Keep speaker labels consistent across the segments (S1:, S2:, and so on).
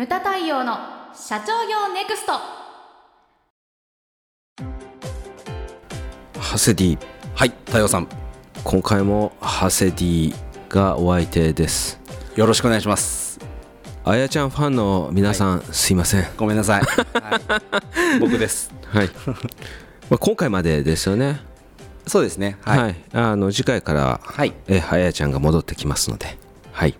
S1: ムタ太陽の社長業ネクスト。
S2: ハセディ
S3: はい太陽さん。
S2: 今回もハセディがお相手です。
S3: よろしくお願いします。
S2: あやちゃんファンの皆さん、すいません。
S3: ごめんなさい、はい、僕です。
S2: はい。まあ今回までですよね。
S3: そうですね。
S2: はい、
S3: はい、
S2: あの次回から、
S3: はい。
S2: えあやちゃんが戻ってきますので。はい。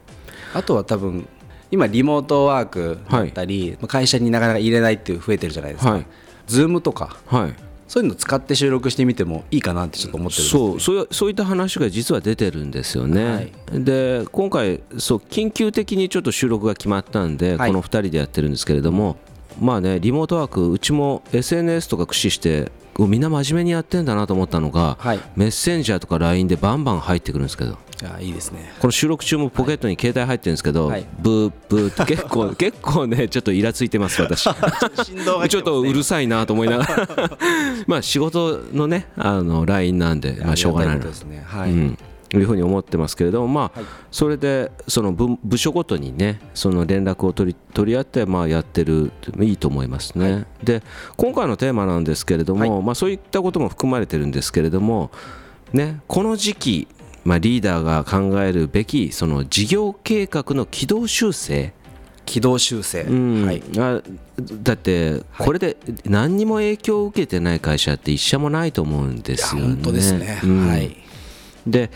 S3: あとは多分今リモートワークだったり、まあ会社になかなか入れないっていう増えてるじゃないですか、
S2: はい。
S3: ズームとか
S2: はい。
S3: そういうの使って収録してみてもいいかなってちょっと思ってる
S2: そうそうそういった話が実は出てるんですよね、で今回そう緊急的にちょっと収録が決まったんで、
S3: はい。
S2: この2人でやってるんですけれどもまあねリモートワークうちも SNS とか駆使してみんな真面目にやってんだなと思ったのが、
S3: はい。
S2: メッセンジャーとか LINE でバンバン入ってくるんですけど
S3: あいいですね。
S2: この収録中もポケットに携帯入ってるんですけど、
S3: はい。
S2: ブーブーって結構 結構ねちょっとイラついてます私。ちょっとうるさいなと思いながら。まあ仕事のねあの LINE なんで、まあ、しょうがないな。
S3: ですね。はい、
S2: うん、いうふうに思ってますけれども、まあ
S3: はい。
S2: それでその部部署ごとにねその連絡を取り取り合ってまあやってるいいと思いますね。で今回のテーマなんですけれども、まあ、そういったことも含まれてるんですけれども、ね、この時期、まあ、リーダーが考えるべきその事業計画の軌道修正。
S3: 軌道修正、
S2: うん。
S3: はい。
S2: あだってこれで何にも影響を受けてない会社って一社もないと思うんですよね。
S3: 本当ですね、
S2: うん。
S3: はい。
S2: で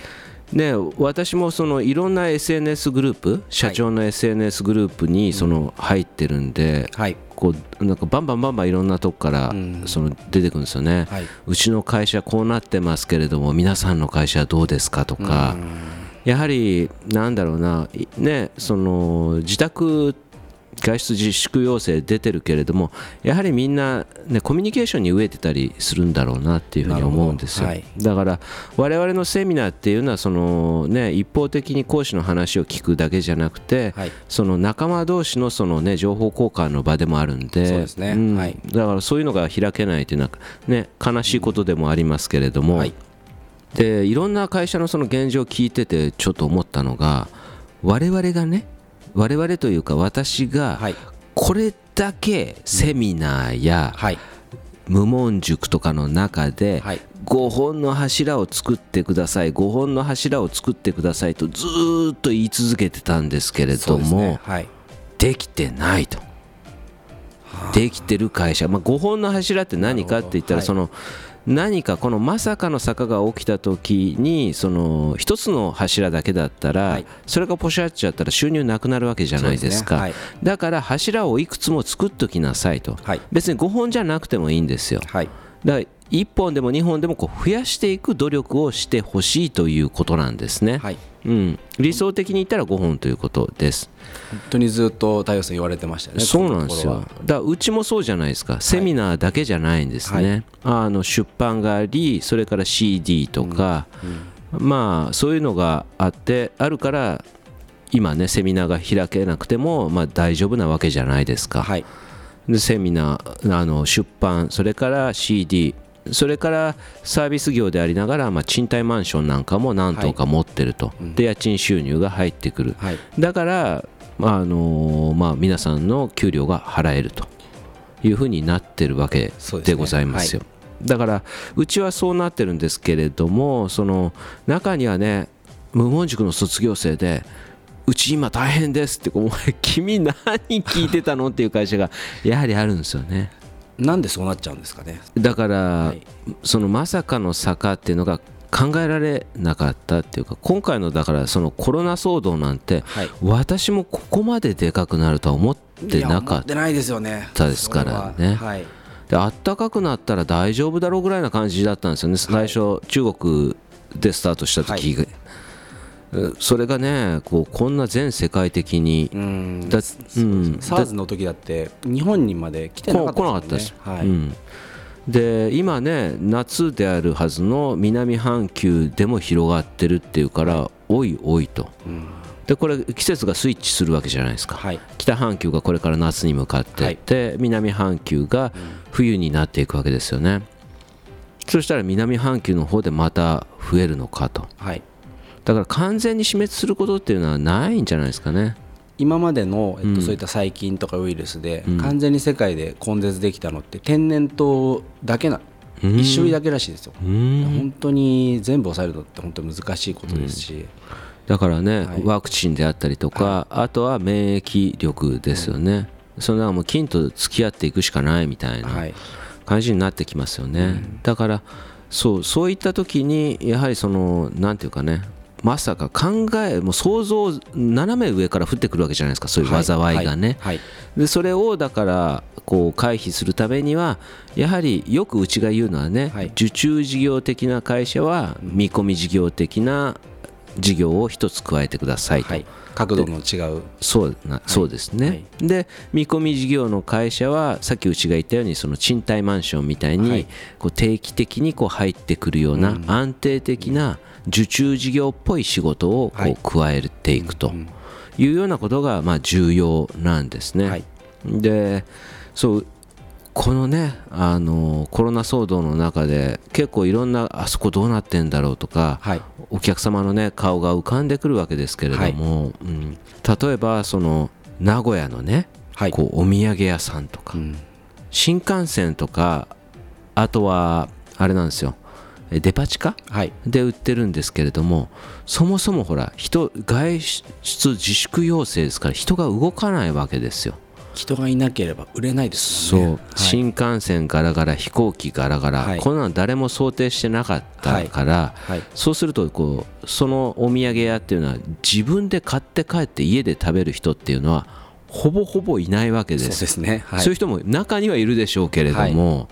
S2: ね、私もそのいろんな SNS グループ社長の SNS グループにその入ってるんで、
S3: はい
S2: こうなんかバンバンバンバンいろんなとこから
S3: うん。
S2: その出てくるんですよね、
S3: はい。う
S2: ちの会社こうなってますけれども皆さんの会社はどうですかとか、やはりなんだろうな。いねその自宅外出自粛要請出てるけれどもやはりみんな、ね、コミュニケーションに飢えてたりするんだろうなっていうふうに思うんですよ、
S3: なるほ
S2: だから我々のセミナーっていうのはその、ね、一方的に講師の話を聞くだけじゃなくて、
S3: はい。
S2: その仲間同士のその、ね、情報交換の場でもあるんで
S3: そう
S2: ん。
S3: はい。
S2: だからそういうのが開けないというのは、ね、悲しいことでもありますけれども、
S3: はい。
S2: でいろんな会社のその現状を聞いててちょっと思ったのが我々がね我々というか私が
S3: はい。
S2: これだけセミナーや
S3: はい。
S2: 無門塾とかの中で
S3: はい。
S2: 5本の柱を作ってください5本の柱を作ってくださいとずーっと言い続けてたんですけれども
S3: ね。はい。
S2: できてないと。できてる会社、まあ、5本の柱って何かって言ったらその何かこのまさかの坂が起きた時にその一つの柱だけだったら、
S3: はい。
S2: それがポシャっちゃったら収入なくなるわけじゃないですか。
S3: そうですね。
S2: だから柱をいくつも作っときなさいと、
S3: はい。
S2: 別に5本じゃなくてもいいんですよ。
S3: はい。
S2: だから1本でも2本でもこう増やしていく努力をしてほしいということなんですね、
S3: はい
S2: うん、理想的に言ったら5本ということです。
S3: 本当にずっと太陽さん言われてましたよね
S2: そうなんですよ。だからうちもそうじゃないですか、セミナーだけじゃないんですね、あの出版がありそれから CD とか、まあそういうのがあってあるから今ねセミナーが開けなくても、まあ、大丈夫なわけじゃないですか、
S3: はい。
S2: でセミナーあの出版それから CD それからサービス業でありながら、まあ、賃貸マンションなんかも何棟か持ってると、で家賃収入が入ってくる、
S3: はい。
S2: だから、まああのまあ、皆さんの給料が払えるというふうになってるわけ
S3: で
S2: ございますよ。だからうちはそうなってるんですけれどもその中にはね無門塾の卒業生でうち今大変ですってお前君何聞いてたの？っていう会社がやはりあるんですよね。
S3: なんでそうなっちゃうんですかね。
S2: だから、
S3: い。
S2: そのまさかの坂っていうのが考えられなかったっていうか今回のだからそのコロナ騒動なんて、
S3: はい。
S2: 私もここまででかくなるとは思ってなかって
S3: 思っないですよね
S2: たですからね
S3: は。はい。
S2: であったかくなったら大丈夫だろうぐらいな感じだったんですよね。最初、中国でスタートした時、えそれがねこうこんな全世界的に
S3: うん。
S2: だうん。
S3: SARS の時だって日本にまで来てなかった
S2: 来なかったです
S3: ね。はい。
S2: うん、で今ね夏であるはずの南半球でも広がってるっていうから、おいおいと。
S3: うん。
S2: でこれ季節がスイッチするわけじゃないですか、
S3: はい。
S2: 北半球がこれから夏に向かっていって、南半球が冬になっていくわけですよね、そしたら南半球の方でまた増えるのかと。
S3: はい
S2: だから完全に死滅することっていうのはないんじゃないですかね。
S3: 今までの、えっと
S2: うん。
S3: そういった細菌とかウイルスで、
S2: うん。
S3: 完全に世界で根絶できたのって天然痘だけな
S2: うん。
S3: 一種類だけらしいですよ、
S2: うん。
S3: 本当に全部抑えるのって本当に難しいことですし、
S2: だからね、
S3: はい。
S2: ワクチンであったりとか、あとは免疫力ですよね、それはもう菌と付き合っていくしかないみたいな
S3: はい。
S2: 感じになってきますよね、だからそうそういった時にやはりそのなんていうかねまさか考えもう想像斜め上から降ってくるわけじゃないですか。そういう災いがね、
S3: はい
S2: でそれをだからこう回避するためにはやはりよくうちが言うのはね、
S3: はい。
S2: 受注事業的な会社は見込み事業的な事業を一つ加えてくださいと、
S3: はい。角度の違う。
S2: そうなそうですね、
S3: はい。
S2: で見込み事業の会社はさっきうちが言ったようにその賃貸マンションみたいに、
S3: はい。
S2: こう定期的にこう入ってくるような安定的な受注事業っぽい仕事をこ
S3: はい。う
S2: 加えていくというようなことがまあ重要なんですね。
S3: はい。
S2: でそうこのねあのコロナ騒動の中で結構いろんなあそこどうなってんだろうとか、
S3: はい。
S2: お客様のね顔が浮かんでくるわけですけれども、うん、例えばその名古屋のね、
S3: はい。
S2: こうお土産屋さんとか、
S3: うん。
S2: 新幹線とかあとはあれなんですよ。えデパ地下？
S3: はい。
S2: で売ってるんですけれどもそもそもほら人外出自粛要請ですから人が動かないわけですよ。
S3: 人がいなければ売れないです
S2: そう、
S3: もんね
S2: 新幹線ガラガラ飛行機ガラガラ、
S3: はい。
S2: こんなの誰も想定してなかったから、
S3: はい。
S2: そうするとこうそのお土産屋っていうのは自分で買って帰って家で食べる人っていうのはほぼほぼいないわけです
S3: そうですね。はい。
S2: そういう人も中にはいるでしょうけれども、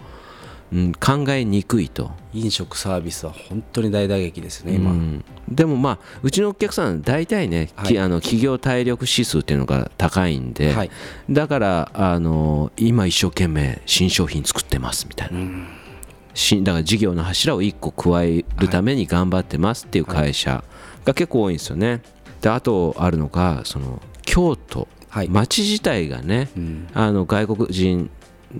S2: うん、考えにくいと、
S3: 飲食サービスは本当に大打撃ですね今、
S2: うん。でもまあうちのお客さん大体ね、
S3: はい。
S2: きあの企業体力指数っていうのが高いんで、
S3: はい。
S2: だからあの今一生懸命新商品作ってますみたいな、しだから事業の柱を1個加えるために頑張ってますっていう会社が結構多いんですよね。であとあるのがその京都、
S3: はい。
S2: 町自体がね、
S3: うん。
S2: あの外国人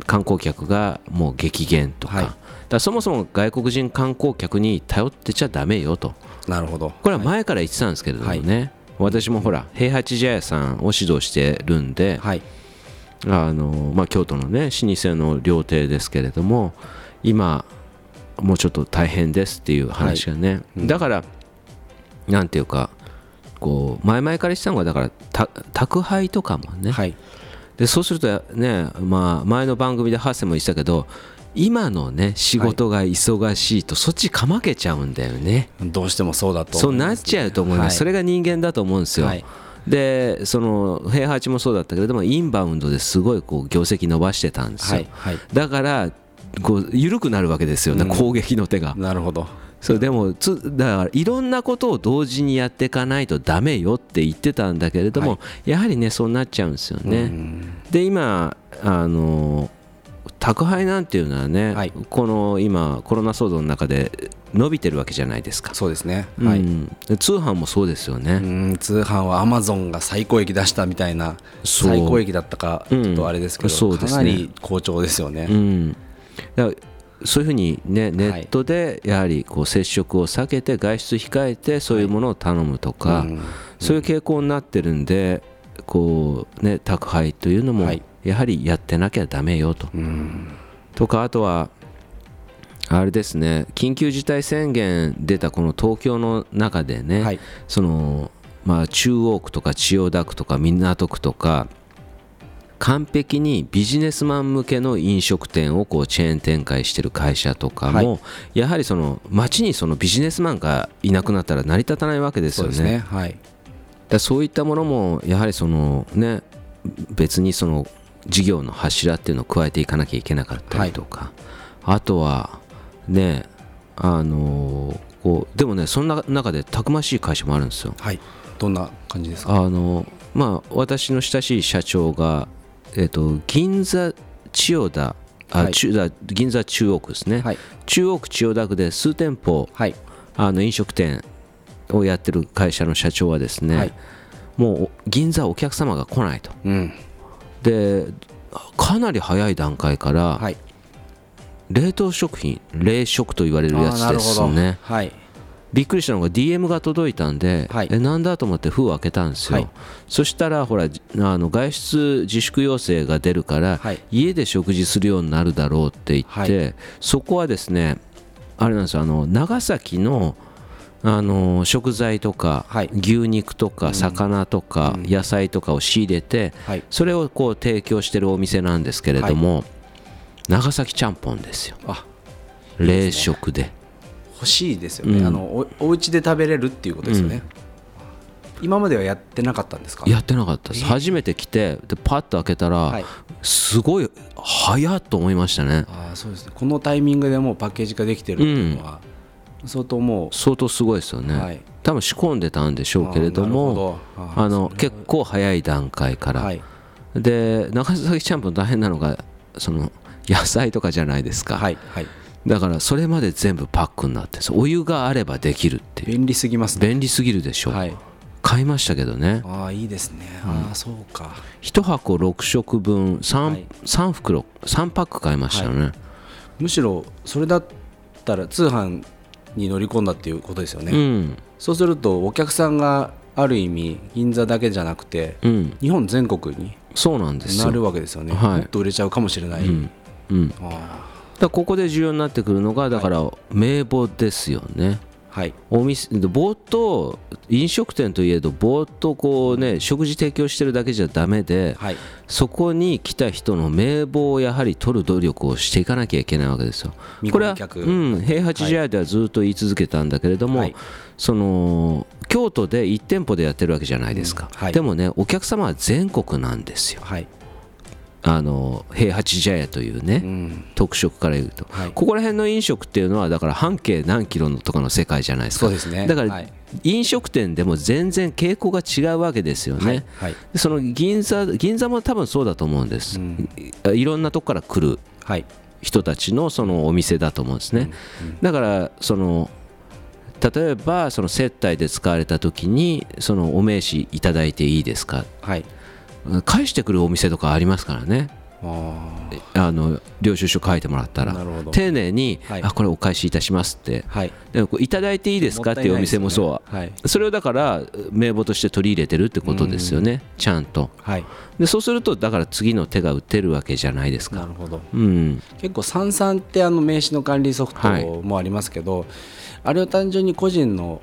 S2: 観光客がもう激減とか,、
S3: はい。
S2: だそもそも外国人観光客に頼ってちゃダメよと。
S3: なるほど。
S2: これは前から言ってたんですけれどもね、私もほら平八茶屋さんを指導してるんで、
S3: はい。
S2: あのまあ、京都のね老舗の料亭ですけれども今もうちょっと大変ですっていう話がね、だからなんていうかこう前々から言ってたのがだからた宅配とかもね、
S3: はい
S2: でそうするとね、まあ、前の番組でハッセンも言ってたけど今のね仕事が忙しいとそっちかまけちゃうんだよね、
S3: どうしてもそうだと
S2: そうなっちゃうと思います、それが人間だと思うんですよ、
S3: はい。
S2: でその平八もそうだったけれどもインバウンドですごいこう業績伸ばしてたんですよ、
S3: はい。はい。
S2: だからこう緩くなるわけですよね、攻撃の手が。
S3: なるほど
S2: そうでもつだからいろんなことを同時にやっていかないとダメよって言ってたんだけれども、やはりねそうなっちゃうんですよね、で今あの宅配なんていうのはね、
S3: はい。
S2: この今コロナ騒動の中で伸びてるわけじゃないですか、
S3: そうですね。はい、
S2: うんで通販もそうですよね、
S3: うん。通販はアマゾンが最高益出したみたいな最高益だったかち
S2: うん
S3: ょっとあれですけど、
S2: そうですね。
S3: かなり好調ですよね、
S2: うん、だからそういうふうに、ね、ネットでやはりこう接触を避けて外出控えてそういうものを頼むとか、
S3: うん。
S2: そういう傾向になってるんでこう、ね、宅配というのも
S3: はい。
S2: やはりやってなきゃダメよと。
S3: うん。
S2: とかあとはあれですね緊急事態宣言出たこの東京の中でね、
S3: はい。
S2: そのまあ、中央区とか千代田区とか港区とか完璧にビジネスマン向けの飲食店をこうチェーン展開してる会社とかも、
S3: は
S2: やはりその街にそのビジネスマンがいなくなったら成り立たないわけです
S3: そう
S2: よね。
S3: ですね。はい。
S2: だそういったものもやはりそのね別にその事業の柱っていうのを加えていかなきゃいけなかったりとか、あとはねあのこうでもねそんな中でたくましい会社もあるんですよ。
S3: はい。どんな感じですか？
S2: あのまあ私の親しい社長が、えっと銀座千代田あ、
S3: はい。
S2: 中田銀座中央区ですね、
S3: はい。
S2: 中央区千代田区で数店舗
S3: はい。
S2: あの飲食店をやってる会社の社長はですね、
S3: はい。
S2: もう銀座お客様が来ないと。
S3: うん。
S2: でかなり早い段階から
S3: はい。
S2: 冷凍食品冷食と言われるやつですね。
S3: はい
S2: びっくりしたのが DM が届いたんで、
S3: はい。
S2: えなんだと思って封を開けたんですよ、
S3: はい。
S2: そしたらほらじあの外出自粛要請が出るから、
S3: はい。
S2: 家で食事するようになるだろうって言って、
S3: は
S2: そこはですねあれなんですよ。あの長崎のあの食材とか、
S3: はい。
S2: 牛肉とか魚とか、
S3: うん。
S2: 野菜とかを仕入れて、
S3: はい。
S2: それをこう提供してるお店なんですけれども、長崎ちゃんぽんですよ
S3: あ
S2: 冷食で
S3: 欲しいですよね、
S2: うん。
S3: あのおお家で食べれるっていうことですよね、今まではやってなかったんですか？
S2: やってなかったです。初めて来てでパッと開けたら、
S3: はい。
S2: すごい早っと思いましたね。
S3: ああそうですね。このタイミングでもうパッケージ化できてるっていうのは、相当も
S2: 相当すごいですよね、
S3: はい。
S2: 多分仕込んでたんでしょうけれども
S3: あ
S2: の結構早い段階から、
S3: うはい。
S2: で長崎ちゃんぽん大変なのがその野菜とかじゃないですか、
S3: はいはい
S2: だからそれまで全部パックになってるお湯があればできるっていう。
S3: 便利すぎますね。
S2: 便利すぎるでしょ、
S3: はい。
S2: 買いましたけどね。
S3: ああいいですね、ああそうか。
S2: 1箱6食分 3,、
S3: はい。
S2: 三袋3パック買いましたよね、
S3: むしろそれだったら通販に乗り込んだっていうことですよね、
S2: うん。
S3: そうするとお客さんがある意味銀座だけじゃなくて
S2: うん。
S3: 日本全国に
S2: そうなんですよ。
S3: なるわけですよね、
S2: はい。
S3: もっと売れちゃうかもしれない、
S2: うん。うん、
S3: あ
S2: だここで重要になってくるのがだから名簿ですよね、
S3: あはい。
S2: お店でぼーっと飲食店といえどぼーっとこうね食事提供してるだけじゃダメで
S3: はい。
S2: そこに来た人の名簿をやはり取る努力をしていかなきゃいけないわけですよ。これは、
S3: 客。
S2: うん、平八時代ではずっと言い続けたんだけれども、
S3: はい。
S2: その京都で1店舗でやってるわけじゃないですか、
S3: うん。はい。
S2: でもねお客様は全国なんですよ。
S3: はい、
S2: あの平八茶屋というね、
S3: うん、
S2: 特色から言うと、
S3: はい。
S2: ここら辺の飲食っていうのはだから半径何キロのとかの世界じゃないですか。
S3: そうですね。
S2: だから、
S3: はい。
S2: 飲食店でも全然傾向が違うわけですよね、
S3: はい。はい。
S2: でその銀座銀座も多分そうだと思うんです、
S3: うん。
S2: いいろんなとこから来る
S3: はい。
S2: 人たちのそのお店だと思うんですね、だからその例えばその接待で使われた時にそのお名刺いただいていいですか？
S3: はい
S2: 返してくるお店とかありますからね。
S3: あ
S2: あの領収書書いてもらったら。丁寧に、
S3: はい。
S2: あこれお返しいたしますって。
S3: あはい。
S2: でもこういただいていいですかっていうお店もそう。
S3: もったい。
S2: それをだから名簿として取り入れてるってことですよね。ちゃんと。
S3: はい、はい、
S2: でそうするとだから次の手が打てるわけじゃないですか。
S3: なるほど。
S2: うん。
S3: 結構三々ってあの名刺の管理ソフ
S2: はい。
S3: トもありますけど、あれを単純に個人の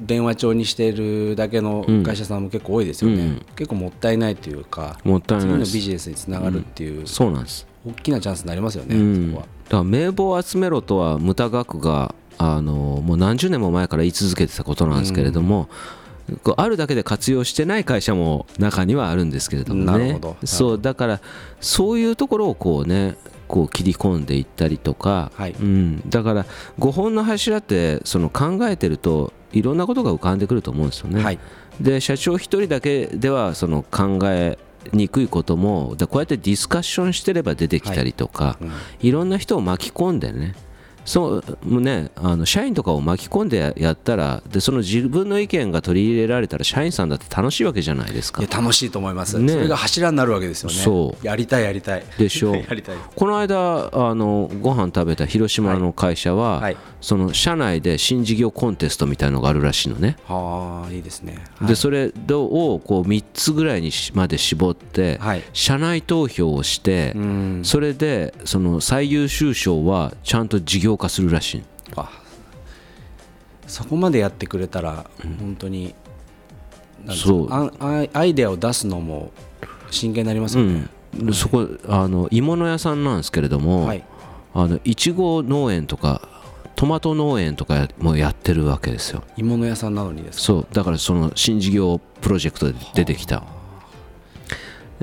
S3: 電話帳にしているだけの会社さんも結構多いですよね、
S2: うん。
S3: 結構もったいないというか
S2: もったいない
S3: 次のビジネスにつながるっていう、
S2: そうなん。です
S3: 大きなチャンスになりますよね、
S2: うん、だ
S3: そこは。
S2: から名簿を集めろとはムタ学があのもう何十年も前から言い続けてたことなんですけれども、あるだけで活用してない会社も中にはあるんですけれどもね。
S3: なるほど。
S2: そうだからそういうところをこうねこう切り込んでいったりとか、
S3: はい。
S2: うん、だから5本の柱ってその考えてるといろんなことが浮かんでくると思うんですよね。
S3: はい。
S2: で社長一人だけではその考えにくいこともでこうやってディスカッションしてれば出てきたりとか、
S3: うん。
S2: いろんな人を巻き込んでねそうねあの社員とかを巻き込んでややったらでその自分の意見が取り入れられたら社員さんだって楽しいわけじゃないですか。
S3: 楽しいと思います、
S2: ね。
S3: それが柱になるわけですよね。
S2: そう。
S3: やりたいやりたい。
S2: でしょ。
S3: やりたい。
S2: この間あのご飯食べた広島の会社は、
S3: はい。
S2: その社内で新事業コンテストみたいのがあるらしいのね、
S3: はあいいですね。
S2: でそれをこう3つぐらいにしまで絞って、
S3: はい。
S2: 社内投票をして、
S3: うん。
S2: それでその最優秀賞はちゃんと事業化するらしい。
S3: あそこまでやってくれたら本当に、なん
S2: そう。
S3: あアイアイデアを出すのも真剣になりますよね、
S2: でそこあの鋳物屋さんなんですけれども、
S3: はい。
S2: あのいちご農園とかトマト農園とかもやってるわけですよ。
S3: 鋳物屋さんなのにですか？
S2: そう。だからその新事業プロジェクトで出てきた、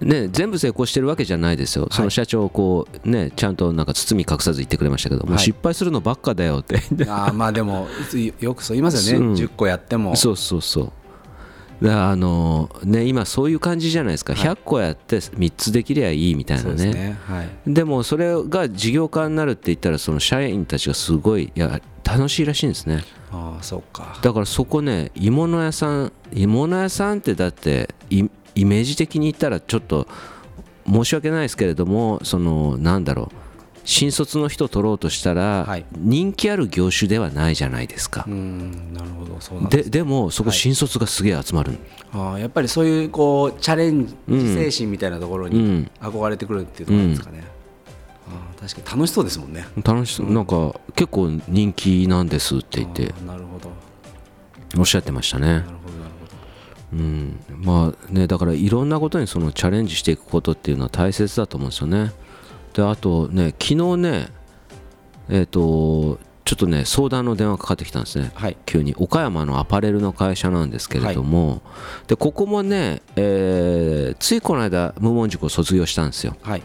S2: ね、全部成功してるわけじゃないですよ、その社長こう、ね、ちゃんとなんか包み隠さず言ってくれましたけど、もう
S3: はい。
S2: 失敗するのばっかだよって。
S3: あーまあでもいつよくそう言いますよね、
S2: うん。
S3: 10個やっても。
S2: そうそうそう。あのね今そういう感じじゃないですか、
S3: はい。
S2: 100個やって3つできりゃいいみたいなね。
S3: ね。はい。
S2: でもそれが事業化になるって言ったらその社員たちがすごいいや楽しいらしいんですね。
S3: ああそうか。
S2: だからそこね鋳物屋さん鋳物屋さんってだってイイメージ的に言ったらちょっと申し訳ないですけれどもそのなんだろう新卒の人取ろうとしたら、
S3: はい。
S2: 人気ある業種ではないじゃないですか。
S3: う、んなるほどそうで
S2: ででもそこ
S3: はい。
S2: 新卒がすげえ集まる、
S3: あーやっぱりそういうこうチャレンジ精神みたいなところに
S2: うん。
S3: 憧れてくるっていうところですかね、あー確かに楽しそうですもんね。
S2: 楽しそう。なんか結構人気なんですって言って
S3: なるほど。
S2: おっしゃってましたねうん、まあねだからいろんなことにそのチャレンジしていくことっていうのは大切だと思うんですよね。であとね昨日ねえっ、とちょっとね相談の電話かかってきたんですね。
S3: はい。
S2: 急に。岡山のアパレルの会社なんですけれども、でここもね、えーついこの間無門塾を卒業したんですよ。
S3: はい。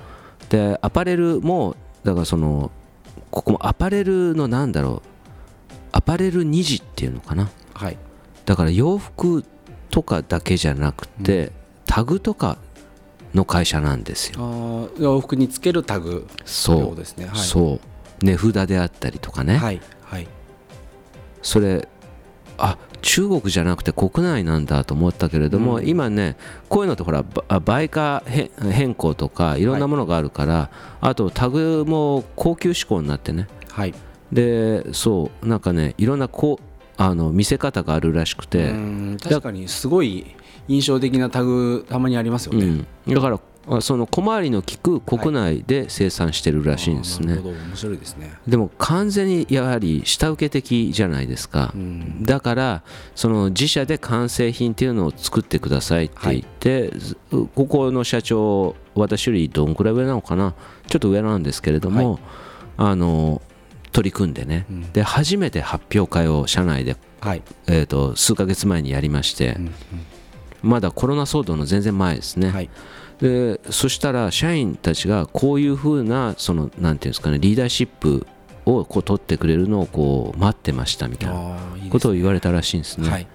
S2: でアパレルもだからそのここもアパレルのなんだろう。アパレル二次っていうのかな。
S3: はい。
S2: だから洋服とかだけじゃなくて、タグとかの会社なんですよ。
S3: あー洋服につけるタグ。
S2: そう。
S3: ですね。はい。
S2: そう。値札であったりとかね、
S3: はい。はい。
S2: それあ中国じゃなくて国内なんだと思ったけれども、
S3: うん。
S2: 今ねこういうのってほらば売価変変更とかいろんなものがあるから、あとタグも高級志向になってね。
S3: はい。
S2: でそう。なんかねいろんなこうあの見せ方があるらしくて、
S3: うん確かにすごい印象的なタグたまにありますよね、
S2: うん、だからあその小回りの利く国内で生産してるらしいんですね、
S3: あーなるほど。面白いですね。
S2: でも完全にやはり下請け的じゃないですか、
S3: うん。
S2: だからその自社で完成品っていうのを作ってくださいって言って、ずここの社長私よりどんくらい上なのかな。ちょっと上なんですけれども、あの取り組んでね、
S3: うん。
S2: で初めて発表会を社内で、
S3: はい、
S2: えー、と数ヶ月前にやりまして、
S3: うん
S2: まだコロナ騒動の全然前ですね、
S3: うんはい。
S2: でそしたら社員たちがこういうふうなそのなんていうんですかねリーダーシップをこう取ってくれるのをこう待ってましたみたいなことを言われたらしいんですね。
S3: はい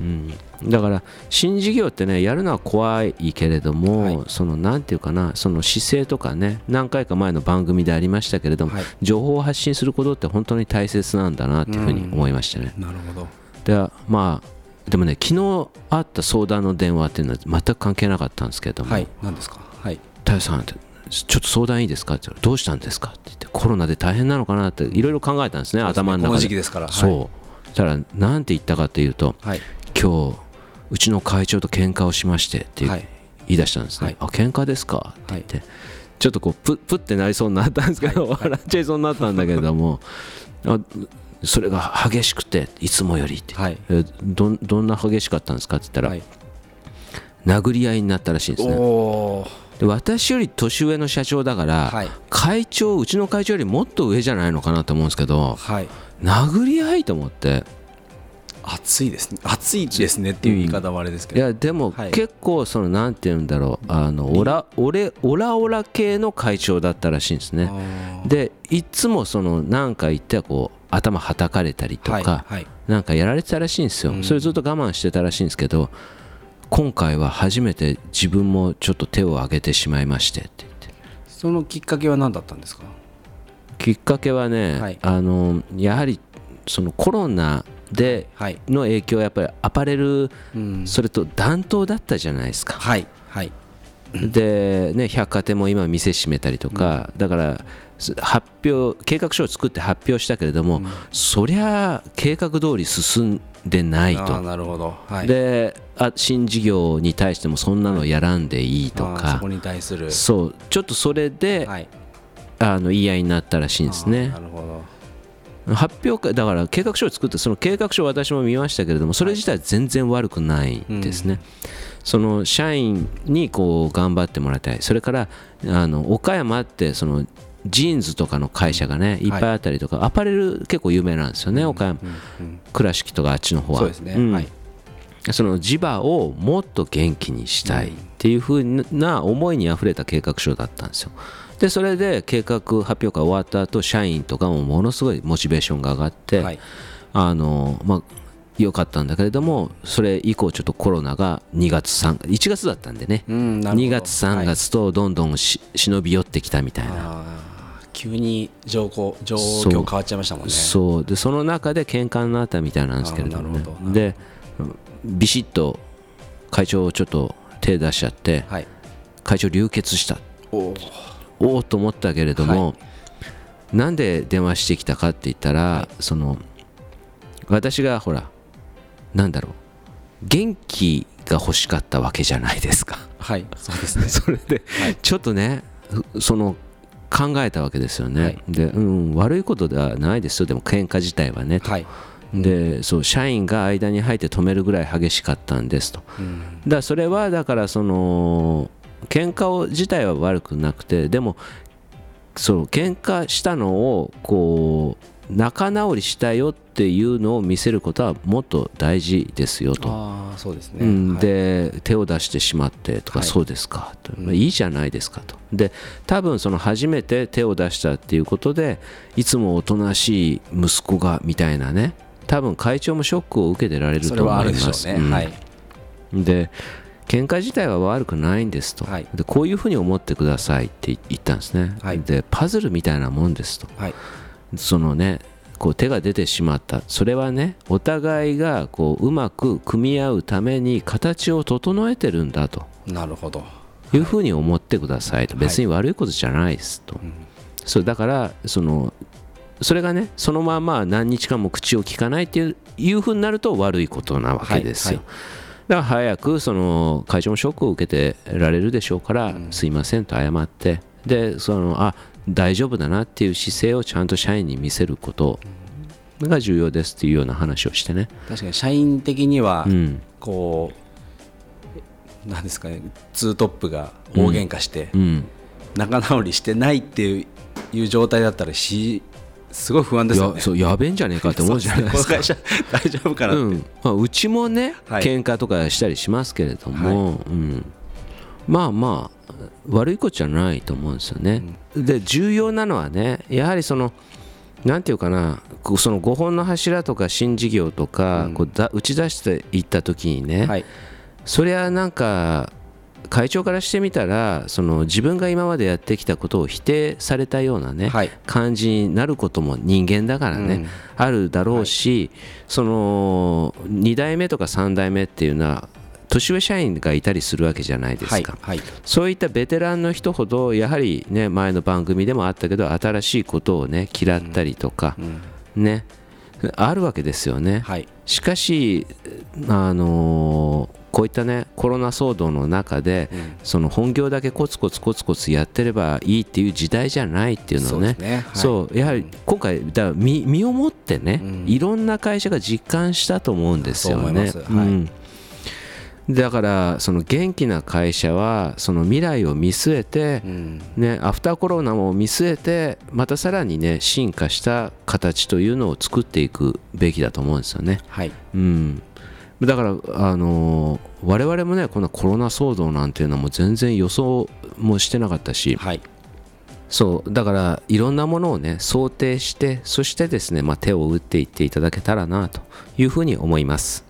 S2: うん、だから新事業ってねやるのは怖いけれども、
S3: はい。
S2: そのなんていうかなその姿勢とかね何回か前の番組でありましたけれども、
S3: はい。
S2: 情報を発信することって本当に大切なんだなっていうふうに思いましたね。
S3: なるほど。
S2: でまあでもね昨日あった相談の電話っていうのは全く関係なかったんですけれども、
S3: はい。何ですか？はい
S2: 太陽さんってちょっと相談いいですか？って言どうしたんですか？って言ってコロナで大変なのかな？っていろいろ考えたんですね頭の中で。
S3: この時期ですからはい。
S2: そう。そしたらなんて言ったかっていうと
S3: はい
S2: 今日うちの会長と喧嘩をしましてって言い出したんですね、
S3: はい。
S2: あ喧嘩ですか？って
S3: はい
S2: ちょっとこうプップってなりそうになったんですけど、
S3: はい。はい。
S2: 笑っちゃいそうになったんだけれどもあそれが激しくていつもよりって、
S3: はい。
S2: えどんどんな激しかったんですかって言ったら、
S3: はい。
S2: 殴り合いになったらしいんですね。で私より年上の社長だから、
S3: はい。
S2: 会長うちの会長よりもっと上じゃないのかなと思うんですけど
S3: はい。
S2: 殴り合いと思って
S3: 暑いですね。暑いですねっていう言い方はあれですけど、
S2: いやでも
S3: はい。
S2: 結構そのなんて言うんだろう。あのオラオレオラオラ系の会長だったらしいんですね。でいつもその何か言ってはこう頭はたかれたりと
S3: はい
S2: か
S3: はい。
S2: なんかやられてたらしいんですよ。
S3: うん。
S2: それずっと我慢してたらしいんですけど今回は初めて自分もちょっと手を挙げてしまいましてって言って。
S3: そのきっかけは何だったんですか？
S2: きっかけはね、
S3: はい。
S2: あのやはりそのコロナで
S3: はい、
S2: の影響はやっぱりアパレル
S3: うん、
S2: それと暖冬だったじゃないですか。
S3: はい。はい。
S2: で、ね、百貨店も今店閉めたりとか、だからす発表計画書を作って発表したけれども、そりゃ計画通り進んでないと、
S3: なるほど。はい。
S2: であ新事業に対してもそんなのやらんでいいとか。
S3: そこ、に対する。
S2: そう。ちょっとそれで、
S3: はい。
S2: あの言い合いになったらしいんですね。
S3: なるほど
S2: 発表会だから計画書を作ってその計画書を私も見ましたけれどもそれ自体全然悪くないですね、その社員にこう頑張ってもらいたい。それからあの岡山ってそのジーンズとかの会社がねい。っぱいあったりとか、アパレル結構有名なんですよね、岡山
S3: うんうん
S2: 倉敷とかあっちの方は。
S3: そうですね、
S2: ん。
S3: はい。
S2: その地場をもっと元気にしたいっていうふうな思いにあふれた計画書だったんですよ。でそれで計画発表会終わった後社員とかもものすごいモチベーションが上がって、
S3: はい。
S2: あのまあ良かったんだけれどもそれ以降ちょっとコロナが2月3 1月だったんでね、
S3: うんなるほど。
S2: 2月3月とどんどんし忍び寄ってきたみたいな、
S3: 急に状況状況変わっちゃいましたもんね。
S2: そう。でその中で喧嘩になったみたいなんですけれども、ね。
S3: ど
S2: でビシッと会長ちょっと手出しちゃって
S3: はい。
S2: 会長流血した。
S3: おー
S2: おおと思ったけれども、
S3: は
S2: なんで電話してきたかって言ったら、はい、その私がほらなんだろう元気が欲しかったわけじゃないですか。
S3: はいそうですね。
S2: それで、ちょっとねその考えたわけですよね、はい、で、うん、悪いことではないですよ。でも喧嘩自体はねと、はい、でそう社員が間に入って止めるぐらい激しかったんですと、うん、だそれはだからその喧嘩を自体は悪くなくてでもそう喧嘩したのをこう仲直りしたよっていうのを見せることはもっと大事ですよと。
S3: あそうですね、
S2: うん、で、はい、手を出してしまってとか、はい、そうですかと、まあ、いいじゃないですかと。で多分その初めて手を出したっていうことでいつもおとなしい息子がみたいなね多分会長もショックを受けてられると思います。
S3: ね。うん、はい、
S2: で喧嘩自体は悪くないんですと、はい、でこういうふうに思ってくださいって言ったんですね、はい、でパズルみたいなもんですと、はい、そのねこう手が出てしまったそれはねお互いがこううまく組み合うために形を整えてるんだと
S3: なるほど
S2: いうふうに思ってくださいと、別に悪いことじゃないですと、そうだからそのそれがねそのまま何日間も口を聞かないっていういうふうになると悪いことなわけですよ、はいはい、から早くその会長もショックを受けてられるでしょうから、うん、すいませんと謝って。でそのあ大丈夫だなっていう姿勢をちゃんと社員に見せることが重要ですっていうような話をしてね。
S3: 確かに社員的にはこう、うん、なんですかねツートップが大喧嘩して、仲直りしてないっていう状態だったらしすごい不安ですよ、ね、
S2: やそうやべえんじゃねえかって思うじゃないですか。
S3: 大丈夫かなうん。
S2: まあ、うちもね、はい、喧嘩とかしたりしますけれども、はい、うん、まあまあ悪いことじゃないと思うんですよね、うん、で重要なのはねやはりそのなんていうかなその5本の柱とか新事業とか、こうだ打ち出していった時にね、はい、そりゃなんか会長からしてみたらその自分が今までやってきたことを否定されたようなね、はい、感じになることも人間だからね、うん、あるだろうし、はい、その2代目とか3代目っていうのは年上社員がいたりするわけじゃないですか、はいはい、そういったベテランの人ほどやはりね前の番組でもあったけど新しいことをね嫌ったりとか、うん。うん、ねあるわけですよね、はい、しかしあのーこういったねコロナ騒動の中で、うん、その本業だけコツコツコツコツやってればいいっていう時代じゃないっていうのをね。そう、ね。はい、やはり今回だ身身をもってね、うん、いろんな会社が実感したと思うんですよね。うんだからその元気な会社はその未来を見据えて、ね、アフターコロナも見据えてまたさらにね進化した形というのを作っていくべきだと思うんですよね。はい。うん、だから、あのー、我々もねこのコロナ騒動なんていうのも全然予想もしてなかったし、はい、そう。だからいろんなものをね想定してそしてですね、まあ、手を打っていっていただけたらなというふうに思います。